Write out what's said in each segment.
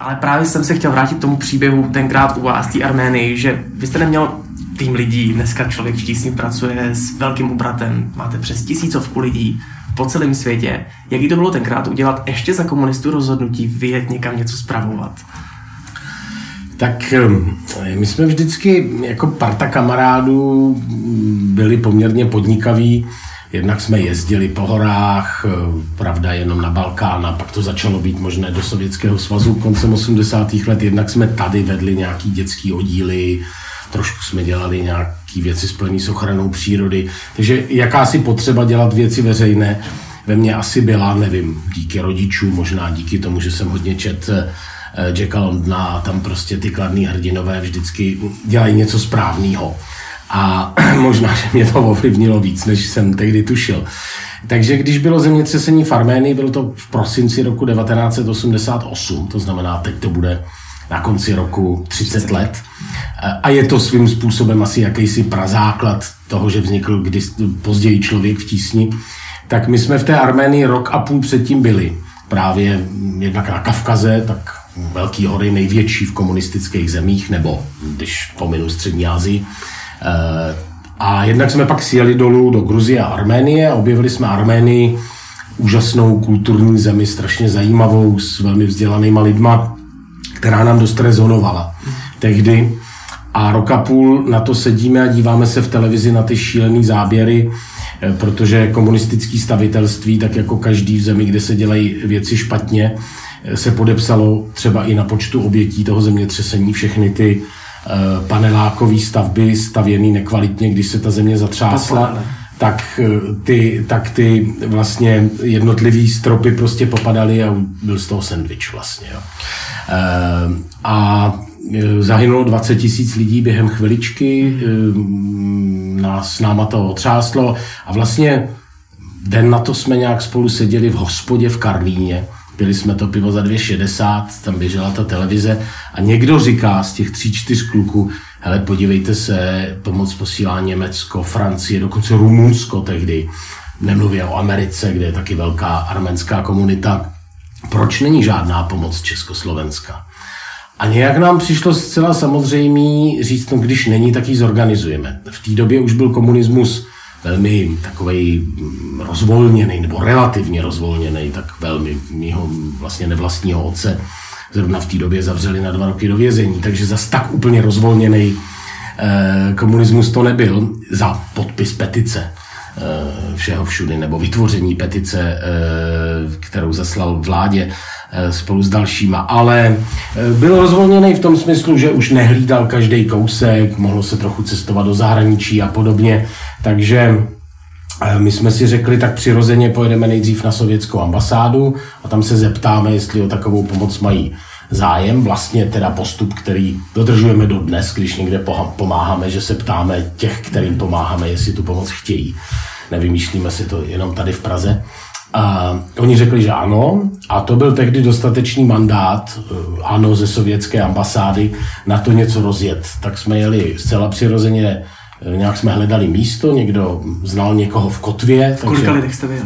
Ale právě jsem se chtěl vrátit k tomu příběhu tenkrát u vás, té Arménii, že vy jste neměl tým lidí, dneska člověk v tísni pracuje s velkým obratem, máte přes tisícovku lidí po celém světě. Jaký to bylo tenkrát udělat ještě za komunistů rozhodnutí vyjet někam něco spravovat? Tak my jsme vždycky jako parta kamarádů byli poměrně podnikaví. Jednak jsme jezdili po horách, eh, pravda jenom na Balkán a pak to začalo být možné do Sovětského svazu koncem 80. let. Jednak jsme tady vedli nějaký dětský oddíly, trošku jsme dělali nějaké věci spojené s ochranou přírody. Takže jakási potřeba dělat věci veřejné ve mně asi byla, nevím, díky rodičům, možná díky tomu, že jsem hodně čet eh, Jacka Londna a tam prostě ty kladný hrdinové vždycky dělají něco správného. A možná, že mě to ovlivnilo víc, než jsem tehdy tušil. Takže když bylo zemětřesení v Arménii, bylo to v prosinci roku 1988, to znamená, teď to bude na konci roku 30 let. A je to svým způsobem asi jakýsi prazáklad toho, že vznikl kdy později člověk v tísni. Tak my jsme v té Arménii rok a půl předtím byli. Právě jednak na Kavkaze, tak velký hory největší v komunistických zemích, nebo když pominu střední Asii. Eh, a jednak jsme pak sjeli dolů do Gruzie a Arménie a objevili jsme Arménii, úžasnou kulturní zemi, strašně zajímavou, s velmi vzdělanýma lidma, která nám dost rezonovala tehdy. A roka půl na to sedíme a díváme se v televizi na ty šílené záběry, eh, protože komunistický stavitelství, tak jako každý v zemi, kde se dělají věci špatně, eh, se podepsalo třeba i na počtu obětí toho zemětřesení všechny ty panelákové stavby stavěný nekvalitně, když se ta země zatřásla, tak eh, ty, tak ty vlastně jednotlivý stropy prostě popadaly a byl z toho sendvič vlastně. Jo. Eh, a zahynulo 20 tisíc lidí během chviličky, nás náma to otřáslo a vlastně den na to jsme nějak spolu seděli v hospodě v Karlíně, Pili jsme to pivo za 2,60, tam běžela ta televize a někdo říká z těch tří, čtyř kluků, hele, podívejte se, pomoc posílá Německo, Francie, dokonce Rumunsko tehdy, nemluvě o Americe, kde je taky velká arménská komunita. Proč není žádná pomoc Československa? A nějak nám přišlo zcela samozřejmé říct, no když není, tak ji zorganizujeme. V té době už byl komunismus velmi takový mm, rozvolněný, nebo relativně rozvolněný, tak velmi mýho vlastně nevlastního otce zrovna v té době zavřeli na dva roky do vězení, takže zas tak úplně rozvolněný eh, komunismus to nebyl za podpis petice eh, všeho všudy, nebo vytvoření petice, eh, kterou zaslal vládě spolu s dalšíma, ale eh, byl rozvolněný v tom smyslu, že už nehlídal každý kousek, mohlo se trochu cestovat do zahraničí a podobně, takže eh, my jsme si řekli, tak přirozeně pojedeme nejdřív na sovětskou ambasádu a tam se zeptáme, jestli o takovou pomoc mají zájem. Vlastně teda postup, který dodržujeme do dnes, když někde pomáháme, že se ptáme těch, kterým pomáháme, jestli tu pomoc chtějí. Nevymýšlíme si to jenom tady v Praze. A oni řekli, že ano, a to byl tehdy dostatečný mandát, eh, ano, ze sovětské ambasády, na to něco rozjet. Tak jsme jeli zcela přirozeně Eh, nějak jsme hledali místo, někdo znal někoho v kotvě. V kolika lidech jste byli?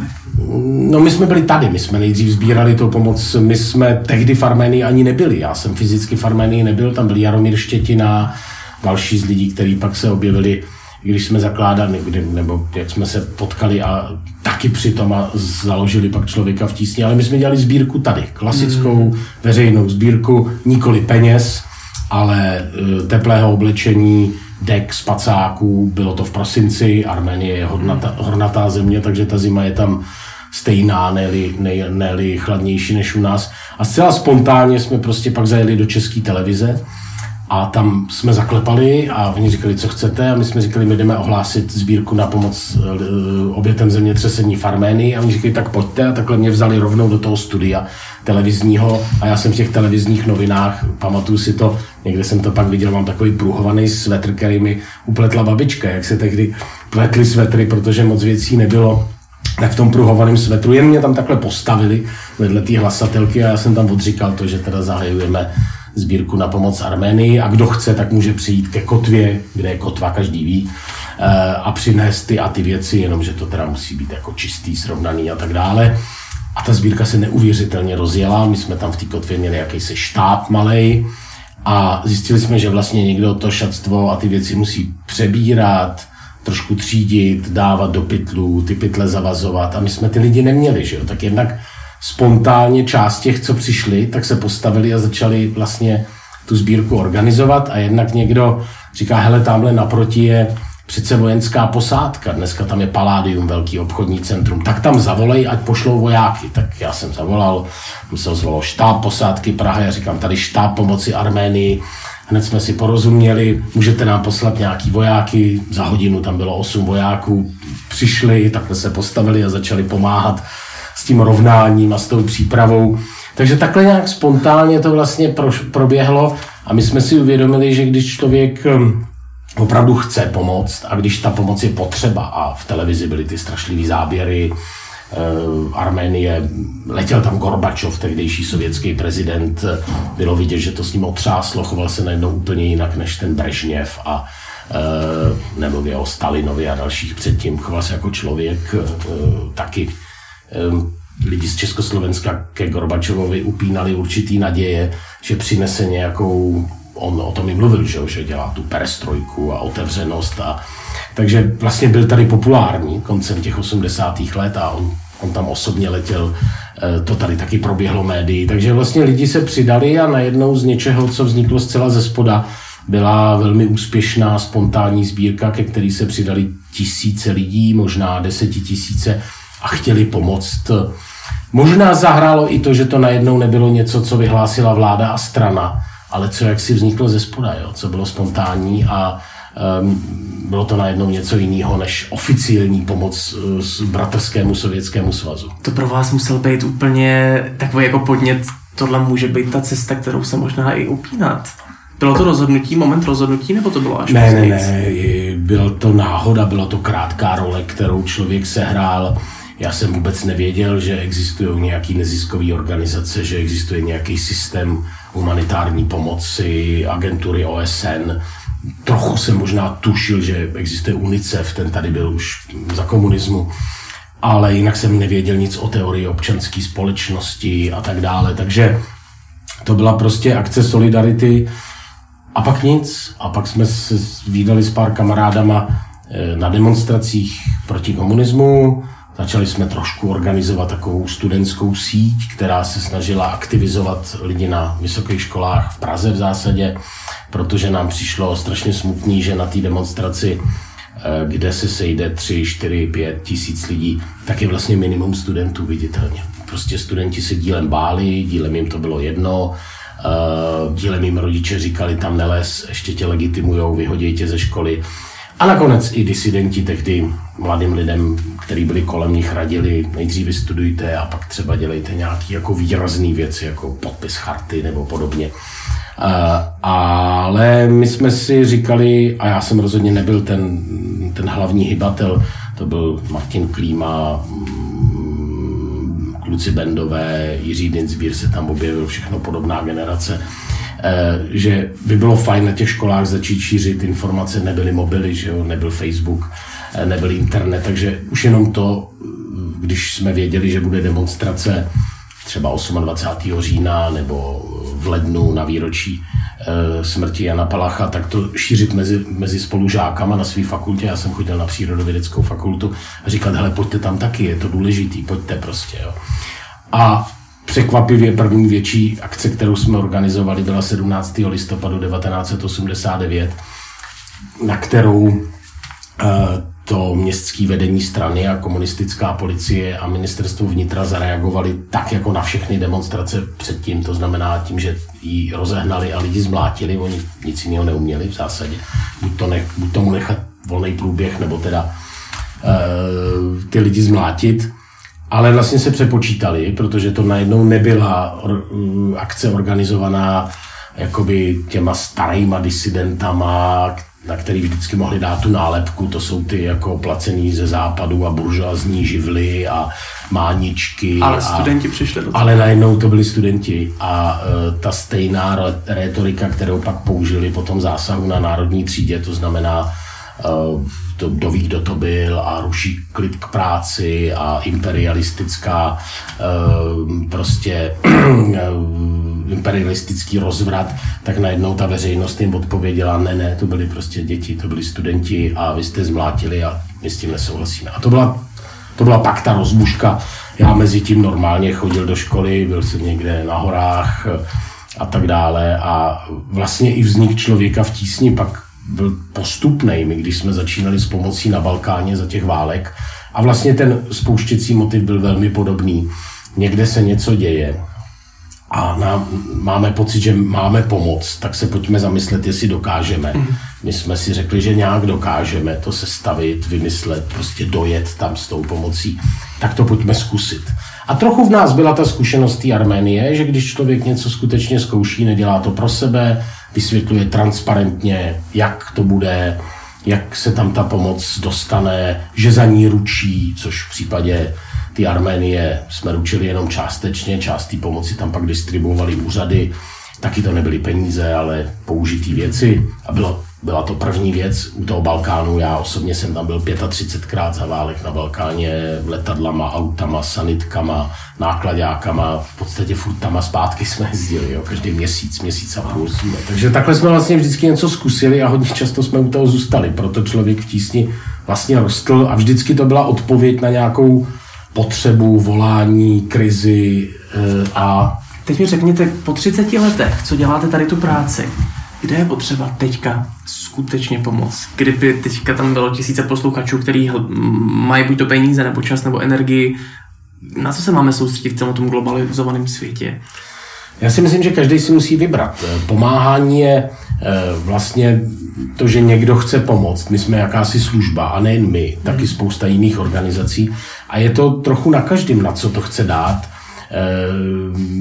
No my jsme byli tady, my jsme nejdřív sbírali tu pomoc, my jsme tehdy v Arménii ani nebyli, já jsem fyzicky v Arménii nebyl, tam byl Jaromír Štětina, další z lidí, kteří pak se objevili, když jsme zakládali, nebo jak jsme se potkali a taky přitom a založili pak člověka v tísni, ale my jsme dělali sbírku tady, klasickou hmm. veřejnou sbírku, nikoli peněz, ale eh, teplého oblečení, dek spacáků, bylo to v prosinci, Arménie je hodnata, hornatá země, takže ta zima je tam stejná, ne-li, chladnější než u nás. A zcela spontánně jsme prostě pak zajeli do české televize a tam jsme zaklepali a oni říkali, co chcete? A my jsme říkali, my jdeme ohlásit sbírku na pomoc eh, obětem zemětřesení v Arménii a oni říkali, tak pojďte. A takhle mě vzali rovnou do toho studia televizního. A já jsem v těch televizních novinách, pamatuju si to, někde jsem to pak viděl, mám takový průhovaný svetr, který mi upletla babička, jak se tehdy pletly svetry, protože moc věcí nebylo. Tak v tom pruhovaném svetru, jen mě tam takhle postavili vedle té hlasatelky a já jsem tam odříkal to, že teda zahajujeme sbírku na pomoc Arménii a kdo chce, tak může přijít ke kotvě, kde je kotva, každý ví, eh, a přinést ty a ty věci, jenomže to teda musí být jako čistý, srovnaný a tak dále. A ta sbírka se neuvěřitelně rozjela. My jsme tam v té kotvě měli jakýsi štáb malej a zjistili jsme, že vlastně někdo to šatstvo a ty věci musí přebírat, trošku třídit, dávat do pytlů, ty pytle zavazovat a my jsme ty lidi neměli, že jo? Tak jednak spontánně část těch, co přišli, tak se postavili a začali vlastně tu sbírku organizovat. A jednak někdo říká, hele, tamhle naproti je přece vojenská posádka, dneska tam je Paládium, velký obchodní centrum, tak tam zavolej, ať pošlou vojáky. Tak já jsem zavolal, tam se ozvalo štáb posádky Praha, já říkám tady štáb pomoci Arménii, hned jsme si porozuměli, můžete nám poslat nějaký vojáky, za hodinu tam bylo osm vojáků, přišli, takhle se postavili a začali pomáhat s tím rovnáním a s tou přípravou. Takže takhle nějak spontánně to vlastně proběhlo a my jsme si uvědomili, že když člověk hm, opravdu chce pomoct a když ta pomoc je potřeba a v televizi byly ty strašlivé záběry, eh, Arménie, letěl tam Gorbačov, tehdejší sovětský prezident, bylo vidět, že to s ním otřáslo, choval se najednou úplně jinak než ten Brežněv a eh, nemluvě o Stalinovi a dalších předtím, choval se jako člověk eh, taky lidi z Československa ke Gorbačovovi upínali určitý naděje, že přinese nějakou on o tom i mluvil, že, že dělá tu perestrojku a otevřenost. A, takže vlastně byl tady populární koncem těch 80. let a on, on tam osobně letěl, e, to tady taky proběhlo médií. Takže vlastně lidi se přidali a najednou z něčeho, co vzniklo zcela ze spoda, byla velmi úspěšná spontánní sbírka, ke který se přidali tisíce lidí, možná desetitisíce a chtěli pomoct. Možná zahrálo i to, že to najednou nebylo něco, co vyhlásila vláda a strana, ale co jak si vzniklo ze spoda, jo? co bylo spontánní a um, bylo to najednou něco jiného než oficiální pomoc eh, bratrskému sovětskému svazu. To pro vás musel být úplně takový jako podnět, tohle může být ta cesta, kterou se možná i upínat. Bylo to rozhodnutí, moment rozhodnutí, nebo to bylo až Ne, ne, ne, byla to náhoda, byla to krátká role, kterou člověk sehrál já jsem vůbec nevěděl, že existují nějaké neziskové organizace, že existuje nějaký systém humanitární pomoci, agentury OSN. Trochu jsem možná tušil, že existuje UNICEF, ten tady byl už za komunismu, ale jinak jsem nevěděl nic o teorii občanské společnosti a tak dále. Takže to byla prostě akce solidarity a pak nic. A pak jsme se výdali s pár kamarádama eh, na demonstracích proti komunismu, Začali jsme trošku organizovat takovou studentskou síť, která se snažila aktivizovat lidi na vysokých školách v Praze v zásadě, protože nám přišlo strašně smutný, že na té demonstraci, eh, kde se sejde 3, 4, 5 tisíc lidí, tak je vlastně minimum studentů viditelně. Prostě studenti se dílem báli, dílem jim to bylo jedno, eh, dílem jim rodiče říkali, tam neles, ještě tě legitimujou, vyhodí tě ze školy. A nakonec i disidenti tehdy mladým lidem, kteří byli kolem nich, radili, nejdřív vystudujte a pak třeba dělejte nějaké jako výrazné věci, jako podpis charty nebo podobně. Uh, ale my jsme si říkali, a já jsem rozhodně nebyl ten, ten hlavní hybatel, to byl Martin Klíma, mm, kluci Bendové, Jiří Dinsbír se tam objevil, všechno podobná generace. Eh, že by bylo fajn na těch školách začít šířit informace, nebyly mobily, že jo, nebyl Facebook, eh, nebyl internet, takže už jenom to, když jsme věděli, že bude demonstrace třeba 28. října nebo v lednu na výročí smrti Jana Palacha, tak to šířit mezi, mezi spolužákama na své fakultě. Já jsem chodil na přírodovědeckou fakultu a říkat, hele, pojďte tam taky, je to důležitý, pojďte prostě. Jo. A Překvapivě první větší akce, kterou jsme organizovali, byla 17. listopadu 1989, na kterou eh, to městské vedení strany a komunistická policie a ministerstvo vnitra zareagovali tak jako na všechny demonstrace předtím, to znamená tím, že ji rozehnali a lidi zmlátili, oni nic jiného neuměli v zásadě. Buď, to nech, buď tomu nechat volný průběh, nebo teda uh, ty lidi zmlátit. Ale vlastně se přepočítali, protože to najednou nebyla or- akce organizovaná jakoby těma starýma disidentama, na který vždycky mohli dát tu nálepku, to jsou ty jako placený ze západu a buržoazní živly a máničky. Ale a, studenti přišli do toho. Ale najednou to byli studenti a e, ta stejná retorika, kterou pak použili po tom zásahu na národní třídě, to znamená to, kdo ví, kdo to byl a ruší klid k práci a imperialistická prostě imperialistický rozvrat, tak najednou ta veřejnost jim odpověděla, ne, ne, to byly prostě děti, to byli studenti a vy jste zmlátili a my s tím nesouhlasíme. A to byla, to byla pak ta rozbuška. Já mezi tím normálně chodil do školy, byl jsem někde na horách a tak dále a vlastně i vznik člověka v tísni pak byl postupný. My když jsme začínali s pomocí na Balkáně za těch válek a vlastně ten spouštěcí motiv byl velmi podobný. Někde se něco děje, a nám, máme pocit, že máme pomoc, tak se pojďme zamyslet, jestli dokážeme. My jsme si řekli, že nějak dokážeme to sestavit, vymyslet, prostě dojet tam s tou pomocí. Tak to pojďme zkusit. A trochu v nás byla ta zkušenost té Arménie, že když člověk něco skutečně zkouší, nedělá to pro sebe, vysvětluje transparentně, jak to bude, jak se tam ta pomoc dostane, že za ní ručí, což v případě ty Arménie jsme ručili jenom částečně, část té pomoci tam pak distribuovali úřady, taky to nebyly peníze, ale použitý věci a bylo, byla to první věc u toho Balkánu. Já osobně jsem tam byl 35krát za válek na Balkáně, letadlama, autama, sanitkama, nákladákama, v podstatě furt tam a zpátky jsme jezdili, jo, každý měsíc, měsíc a půl. Takže takhle jsme vlastně vždycky něco zkusili a hodně často jsme u toho zůstali, proto člověk v tísni vlastně rostl a vždycky to byla odpověď na nějakou potřebu, volání, krizi eh, a... Teď mi řekněte, po 30 letech, co děláte tady tu práci, kde je potřeba teďka skutečně pomoct? Kdyby teďka tam bylo tisíce posluchačů, kteří mají buď to peníze, nebo čas, nebo energii, na co se máme soustředit v tom globalizovaném světě? Já si myslím, že každý si musí vybrat. Pomáhání je eh, vlastně to, že někdo chce pomoct. My jsme jakási služba a nejen my, taky spousta jiných organizací. A je to trochu na každém, na co to chce dát. Eh,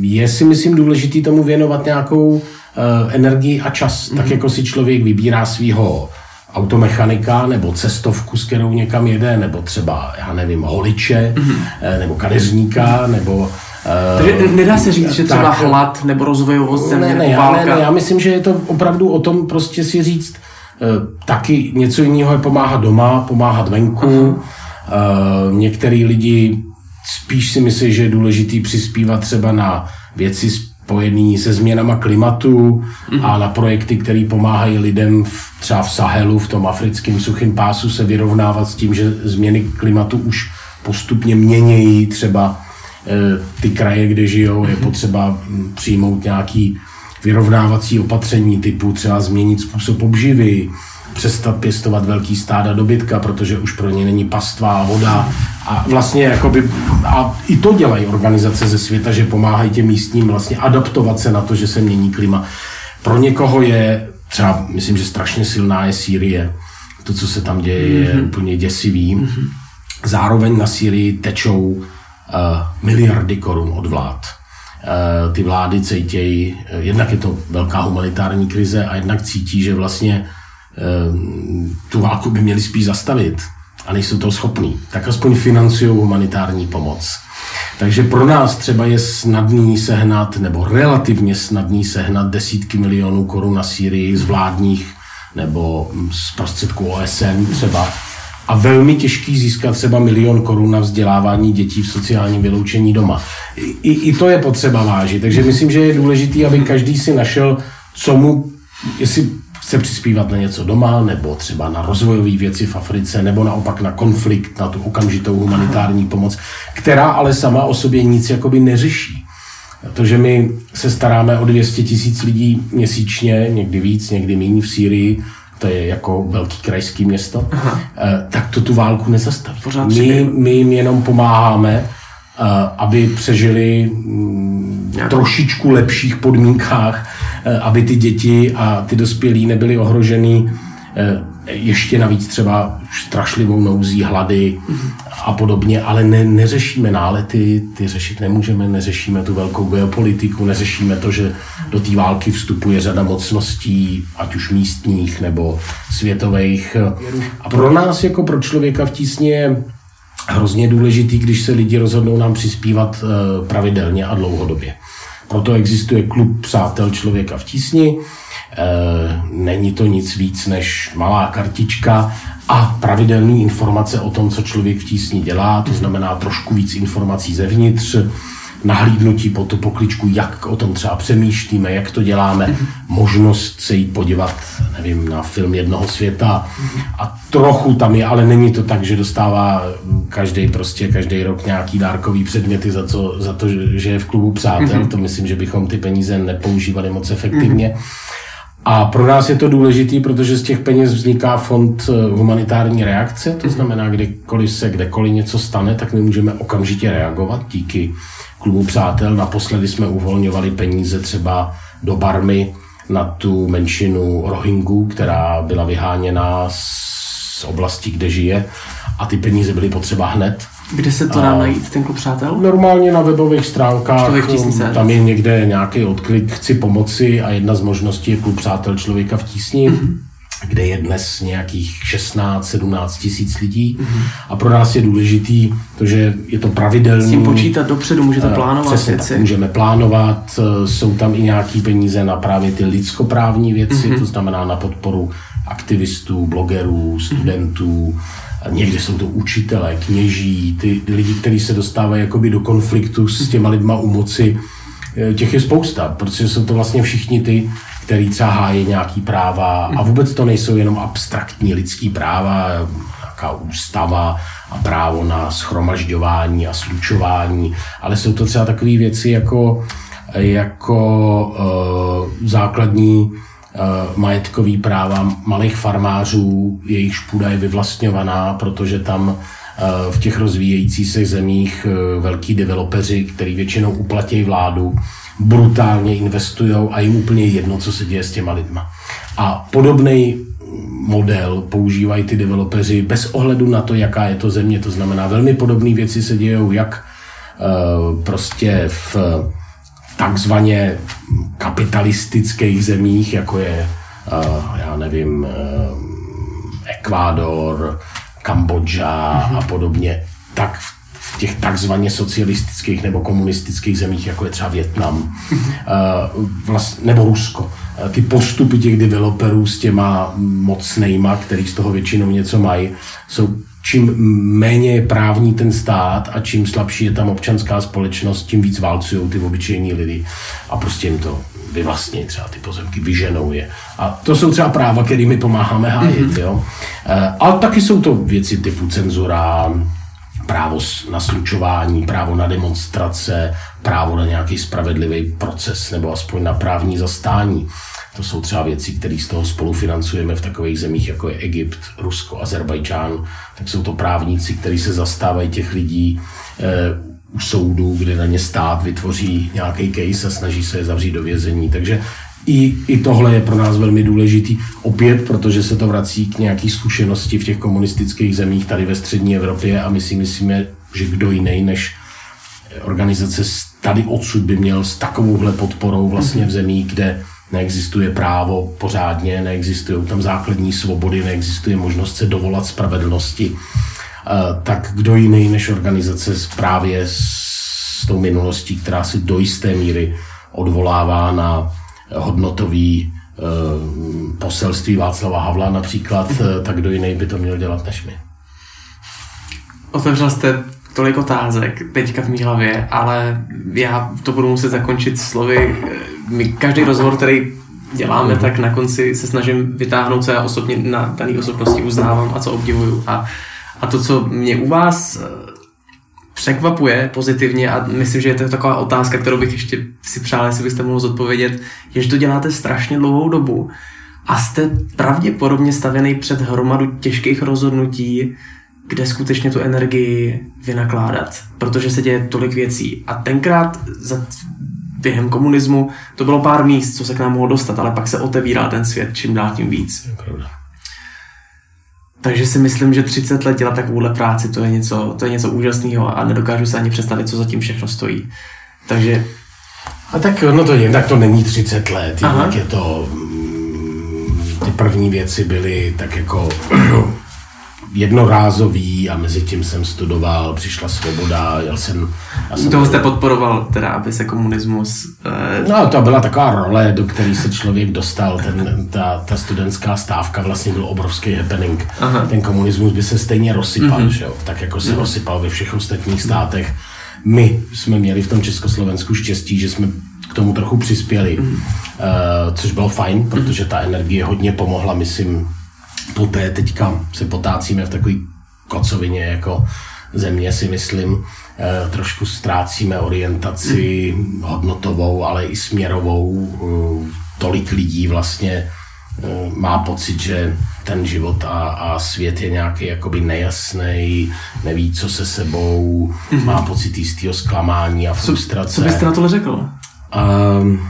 je si myslím důležitý tomu věnovat nějakou eh, energii a čas, tak mhm. jako si člověk vybírá svého automechanika nebo cestovku, s kterou někam jede, nebo třeba, já nevím, holiče, mm-hmm. nebo kadeřníka, nebo takže nedá se říct, že třeba tak, hlad nebo rozvojovost země ne, ne, nebo válka. Ne, ne, já myslím, že je to opravdu o tom prostě si říct, taky něco jiného je pomáhat doma, pomáhat venku, uh-huh. Uh, některý lidi spíš si myslí, že je důležitý přispívat třeba na věci spojené se změnama klimatu a na projekty, které pomáhají lidem v, třeba v Sahelu, v tom africkém suchém pásu se vyrovnávat s tím, že změny klimatu už postupně měnějí třeba e, ty kraje, kde žijou, je mhm. potřeba přijmout nějaký vyrovnávací opatření typu třeba změnit způsob obživy, přestat pěstovat velký stáda dobytka, protože už pro ně není pastva a voda. A vlastně jakoby, a i to dělají organizace ze světa, že pomáhají těm místním vlastně adaptovat se na to, že se mění klima. Pro někoho je třeba, myslím, že strašně silná je Sýrie. To, co se tam děje, je mm-hmm. úplně děsivý. Mm-hmm. Zároveň na Sýrii tečou uh, miliardy korun od vlád. Uh, ty vlády cítějí, uh, jednak je to velká humanitární krize a jednak cítí, že vlastně tu válku by měli spíš zastavit a nejsou toho schopní, tak aspoň financují humanitární pomoc. Takže pro nás třeba je snadný sehnat, nebo relativně snadný sehnat desítky milionů korun na Sýrii z vládních nebo z prostředků OSN třeba. A velmi těžký získat třeba milion korun na vzdělávání dětí v sociálním vyloučení doma. I, I to je potřeba vážit. Takže myslím, že je důležité, aby každý si našel, co mu, jestli chce přispívat na něco doma, nebo třeba na rozvojové věci v Africe, nebo naopak na konflikt, na tu okamžitou humanitární pomoc, která ale sama o sobě nic jakoby neřeší. Protože my se staráme o 200 tisíc lidí měsíčně, někdy víc, někdy méně v Sýrii, to je jako velký krajský město, Aha. Eh, tak to tu válku nezastaví. my, my jim jenom pomáháme, aby přežili mm, trošičku lepších podmínkách, Eh, aby ty děti a ty dospělí nebyli ohrožený eh, ještě navíc třeba strašlivou nouzí, hlady a podobně, ale ne, neřešíme nálety, ty řešit nemůžeme, neřešíme tu velkou geopolitiku, neřešíme to, že do té války vstupuje řada mocností, ať už místních nebo světových. A pro nás, jako pro člověka v tísni, je hrozně důležitý, když se lidi rozhodnou nám přispívat eh, pravidelně a dlouhodobě Proto existuje klub Přátel člověka v tísni. E, není to nic víc než malá kartička a pravidelné informace o tom, co člověk v tísni dělá, to znamená trošku víc informací zevnitř, nahlídnutí po tu pokličku, jak o tom třeba přemýšlíme, jak to děláme, možnost se jít podívat, nevím, na film jednoho světa a trochu tam je, ale není to tak, že dostává každý prostě každý rok nějaký dárkový předměty za, co, za to, že je v klubu přátel. Mm-hmm. To myslím, že bychom ty peníze nepoužívali moc efektivně. Mm-hmm. A pro nás je to důležité, protože z těch peněz vzniká fond eh, humanitární reakce, to mhm. znamená, kdykoliv se kdekoliv něco stane, tak my můžeme okamžitě reagovat díky klubu přátel. Naposledy jsme uvolňovali peníze třeba do Barmy na tu menšinu Rohingů, která byla vyháněna z oblasti, kde žije a ty peníze byly potřeba hned. Kde se to dá najít, ten klub přátel? Normálně na webových stránkách. Tam je někde nějaký odklik Chci pomoci a jedna z možností je klub přátel člověka v tísni. Mm-hmm kde je dnes nějakých 16-17 tisíc lidí. Mm-hmm. A pro nás je důležitý to, že je to pravidelný. S tím počítat dopředu, můžete eh, plánovat Přesně věci. Tak, můžeme plánovat, eh, jsou tam i nějaké peníze na právě ty lidskoprávní věci, mm-hmm. to znamená na podporu aktivistů, blogerů, studentů, někdy jsou to učitelé, kněží, ty lidi, kteří se dostávají jakoby do konfliktu s těma lidma u moci, těch je spousta, protože jsou to vlastně všichni ty, který třeba hájí nějaký práva a vůbec to nejsou jenom abstraktní lidský práva, nějaká ústava a právo na schromažďování a slučování, ale jsou to třeba takové věci jako, jako uh, základní Eh, majetkový práva malých farmářů, jejichž půda je vyvlastňovaná, protože tam eh, v těch rozvíjejících se zemích eh, velký developeři, který většinou uplatí vládu, brutálně investují a jim úplně jedno, co se děje s těma lidma. A podobný model používají ty developeři bez ohledu na to, jaká je to země. To znamená, velmi podobné věci se dějou jak prostě v takzvaně kapitalistických zemích, jako je, uh, já nevím, uh, Ekvádor, Kambodža mm-hmm. a podobně, tak v těch takzvaně socialistických nebo komunistických zemích, jako je třeba Větnam uh, vlast, nebo Rusko. Ty postupy těch developerů s těma mocnejma, který z toho většinou něco mají, jsou čím méně je právní ten stát a čím slabší je tam občanská společnost, tím víc válcují ty obyčejní lidi a prostě jim to vyvlastní třeba ty pozemky, vyženou je. A to jsou třeba práva, kterými pomáháme hájit. Mm-hmm. Jo? Eh, ale taky jsou to věci typu cenzura, právo na slučování, právo na demonstrace, právo na nějaký spravedlivý proces nebo aspoň na právní zastání. To jsou třeba věci, které z toho spolufinancujeme v takových zemích, jako je Egypt, Rusko, Azerbajdžán. Tak jsou to právníci, kteří se zastávají těch lidí e, u soudu, kde na ně stát vytvoří nějaký case a snaží se je zavřít do vězení. Takže i, i tohle je pro nás velmi důležitý. Opět, protože se to vrací k nějaké zkušenosti v těch komunistických zemích tady ve střední Evropě a my si myslíme, že kdo jiný než organizace tady odsud by měl s takovouhle podporou vlastně v zemí, kde neexistuje právo pořádně, neexistují tam základní svobody, neexistuje možnost se dovolat spravedlnosti, eh, tak kdo jiný než organizace právě s tou minulostí, která si do jisté míry odvolává na hodnotový eh, poselství Václava Havla například, eh, tak kdo jiný by to měl dělat než my. Otevřel jste tolik otázek teďka v mý hlavě, ale já to budu muset zakončit slovy. My každý rozhovor, který děláme, tak na konci se snažím vytáhnout, co já osobně na dané osobnosti uznávám a co obdivuju. A, a to, co mě u vás eh, překvapuje pozitivně a myslím, že je to taková otázka, kterou bych ještě si přál, jestli byste mohl zodpovědět, je, že to děláte strašně dlouhou dobu a jste pravděpodobně stavěný před hromadu těžkých rozhodnutí, kde skutečně tu energii vynakládat, protože se děje tolik věcí. A tenkrát za, během komunismu to bylo pár míst, co se k nám mohlo dostat, ale pak se otevírá ten svět čím dál tím víc. Takže si myslím, že 30 let dělat takovouhle práci, to je něco, to je něco úžasného a nedokážu se ani představit, co zatím všechno stojí. Takže... A tak no to tak to není 30 let, jinak je to... Mm, ty první věci byly tak jako jednorázový a mezi tím jsem studoval, přišla svoboda, jel jsem... Já jsem Toho jste podporoval, teda, aby se komunismus... Eh... No, to byla taková role, do které se člověk dostal. Ten, ta, ta studentská stávka vlastně byl obrovský happening. Aha. Ten komunismus by se stejně rozsypal, mm-hmm. že jo? Tak jako se mm-hmm. rozsypal ve všech ostatních státech. My jsme měli v tom Československu štěstí, že jsme k tomu trochu přispěli, mm. uh, což bylo fajn, protože ta energie hodně pomohla, myslím, poté teďka se potácíme v takové kocovině jako země, si myslím, eh, trošku ztrácíme orientaci hodnotovou, ale i směrovou. Eh, tolik lidí vlastně eh, má pocit, že ten život a, a svět je nějaký jakoby nejasný, neví, co se sebou, mm-hmm. má pocit jistého zklamání a frustrace. Co, co byste na tohle řekl? Um,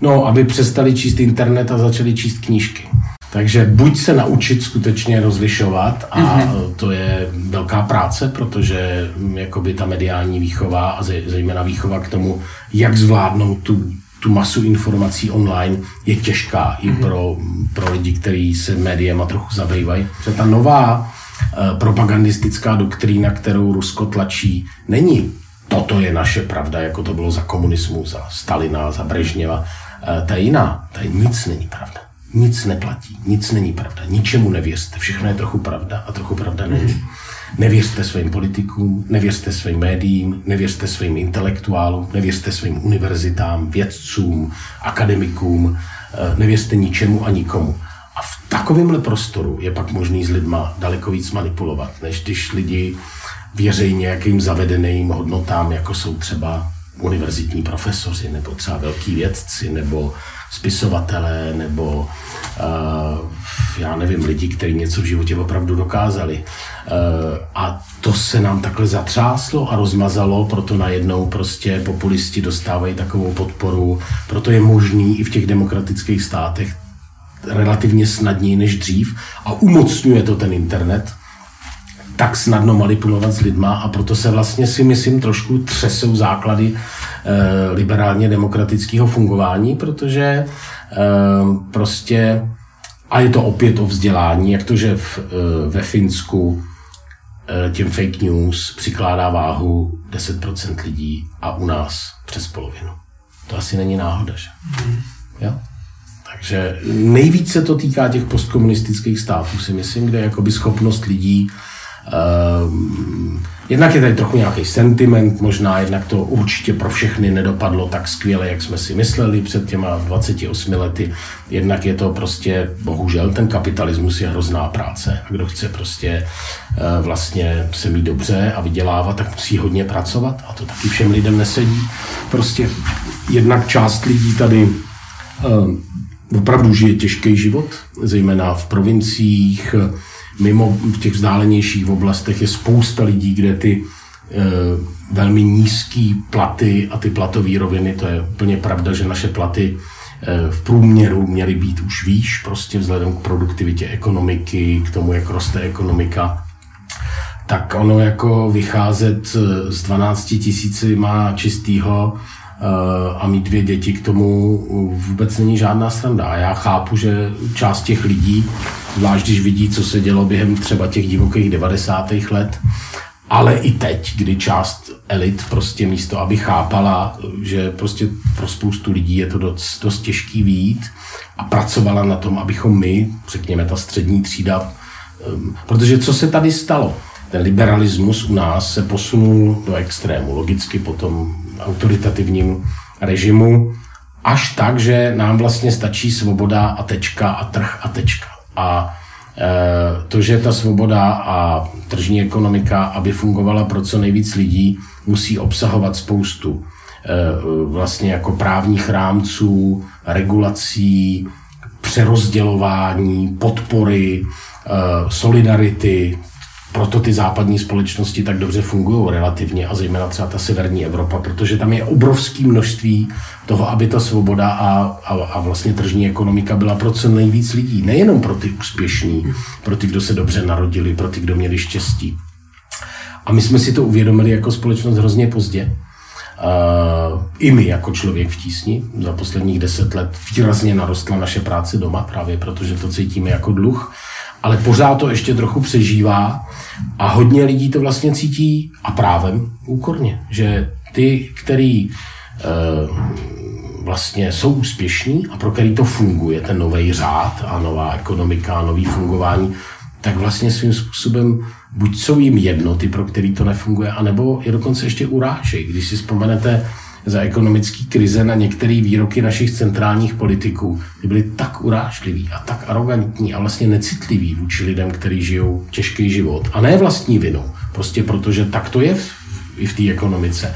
no, aby přestali číst internet a začali číst knížky. Takže buď se naučit skutečně rozlišovat a mm-hmm. to je velká práce, protože mm, jakoby ta mediální výchova a zejména výchova k tomu, jak zvládnout tu, tu masu informací online, je těžká mm-hmm. i mhm. pro, pro lidi, kteří se médiema trochu zabývají. Že ta nová uh, propagandistická doktrína, kterou Rusko tlačí, není toto je naše pravda, jako to bylo za komunismu, za Stalina, za Brežněva. Uh, ta je jiná, ta je nic není pravda nic neplatí, nic není pravda, ničemu nevěřte, všechno je trochu pravda a trochu pravda není. Nevěřte svým politikům, nevěřte svým médiím, nevěřte svým intelektuálům, nevěřte svým univerzitám, vědcům, akademikům, eh, nevěřte ničemu a nikomu. A v takovémhle prostoru je pak možný s lidma daleko víc manipulovat, než když lidi věří nějakým zavedeným hodnotám, jako jsou třeba univerzitní profesoři, nebo třeba velký vědci, nebo spisovatelé, nebo uh, já nevím, lidi, kteří něco v životě opravdu dokázali. Uh, a to se nám takhle zatřáslo a rozmazalo, proto najednou prostě populisti dostávají takovou podporu, proto je možný i v těch demokratických státech relativně snadněji než dřív a umocňuje to ten internet, tak snadno manipulovat s lidma a proto se vlastně si myslím trošku třesou základy e, liberálně demokratického fungování, protože e, prostě a je to opět o vzdělání, jak to, že v, e, ve Finsku e, těm fake news přikládá váhu 10% lidí a u nás přes polovinu. To asi není náhoda, že? Mm. Jo? Takže nejvíce to týká těch postkomunistických států, si myslím, kde je jakoby schopnost lidí Uh, jednak je tady trochu nějaký sentiment, možná jednak to určitě pro všechny nedopadlo tak skvěle, jak jsme si mysleli před těma 28 lety. Jednak je to prostě, bohužel, ten kapitalismus je hrozná práce. A kdo chce prostě uh, vlastně se mít dobře a vydělávat, tak musí hodně pracovat a to taky všem lidem nesedí. Prostě jednak část lidí tady uh, opravdu žije těžký život, zejména v provinciích, mimo v těch vzdálenějších oblastech je spousta lidí, kde ty e, velmi nízké platy a ty platové roviny, to je úplně pravda, že naše platy e, v průměru měly být už výš, prostě vzhledem k produktivitě ekonomiky, k tomu, jak roste ekonomika, tak ono jako vycházet z 12 tisíci má čistýho Eh, a mít dvě děti k tomu vůbec není žádná sranda. A já chápu, že část těch lidí, zvlášť když vidí, co se dělo během třeba těch divokých 90. let, ale i teď, kdy část elit prostě místo, aby chápala, že prostě pro spoustu lidí je to dost, dost těžký výjít a pracovala na tom, abychom my, řekněme ta střední třída, um, protože co se tady stalo? Ten liberalismus u nás se posunul do extrému. Logicky potom autoritativním režimu, až tak, že nám vlastně stačí svoboda a tečka a trh a tečka. A e, to, že ta svoboda a tržní ekonomika, aby fungovala pro co nejvíc lidí, musí obsahovat spoustu e, vlastně jako právních rámců, regulací, přerozdělování, podpory, e, solidarity, proto ty západní společnosti tak dobře fungují relativně a zejména třeba ta severní Evropa, protože tam je obrovské množství toho, aby ta svoboda a, a, a vlastně tržní ekonomika byla pro co nejvíc lidí. Nejenom pro ty úspěšní, pro ty, kdo se dobře narodili, pro ty, kdo měli štěstí. A my jsme si to uvědomili jako společnost hrozně pozdě. Uh, I my jako člověk v tísni. Za posledních deset let výrazně narostla naše práce doma, právě protože to cítíme jako dluh ale pořád to ještě trochu přežívá a hodně lidí to vlastně cítí a právem úkorně, že ty, který vlastně jsou úspěšní a pro který to funguje, ten nový řád a nová ekonomika nový fungování, tak vlastně svým způsobem buď jsou jim jednoty, pro který to nefunguje, anebo je dokonce ještě urážej. Když si vzpomenete za ekonomický krize na některé výroky našich centrálních politiků, ty byly tak urážliví a tak arrogantní a vlastně necitliví vůči lidem, kteří žijou těžký život. A ne vlastní vinou, prostě protože tak to je v, i v té ekonomice.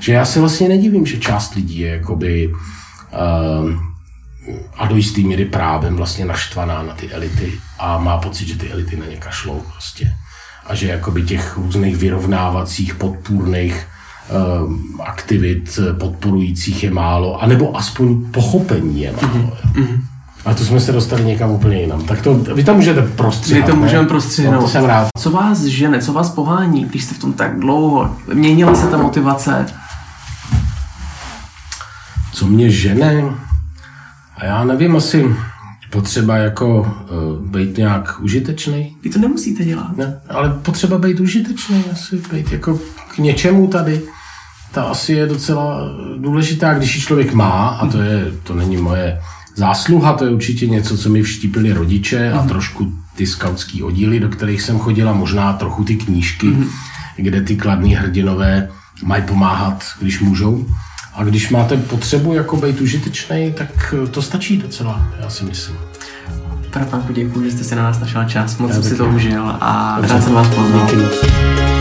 Že já se vlastně nedivím, že část lidí je jakoby uh, a do jistý míry právem vlastně naštvaná na ty elity a má pocit, že ty elity na ně kašlou prostě. A že jakoby těch různých vyrovnávacích, podpůrných aktivit podporujících je málo, anebo aspoň pochopení je málo. Mm-hmm. A to jsme se dostali někam úplně jinam. Tak to, vy to můžete prostřihnout. My to můžeme prostřihnout. No, to jsem rád. Co vás žene, co vás pohání, když jste v tom tak dlouho? Měnila se ta motivace? Co mě žene? A já nevím, asi potřeba jako uh, být nějak užitečný. Vy to nemusíte dělat. Ne, ale potřeba být užitečný, asi být jako k něčemu tady. Ta asi je docela důležitá, když ji člověk má, a to, je, to není moje zásluha, to je určitě něco, co mi vštípili rodiče a mm. trošku ty skautský oddíly, do kterých jsem chodila, možná trochu ty knížky, mm. kde ty kladní hrdinové mají pomáhat, když můžou. A když máte potřebu jako být užitečný, tak to stačí docela, já si myslím. Pane děkuji, že jste si na nás našel čas, moc jsem si to užil a rád jsem vás poznal. Díky.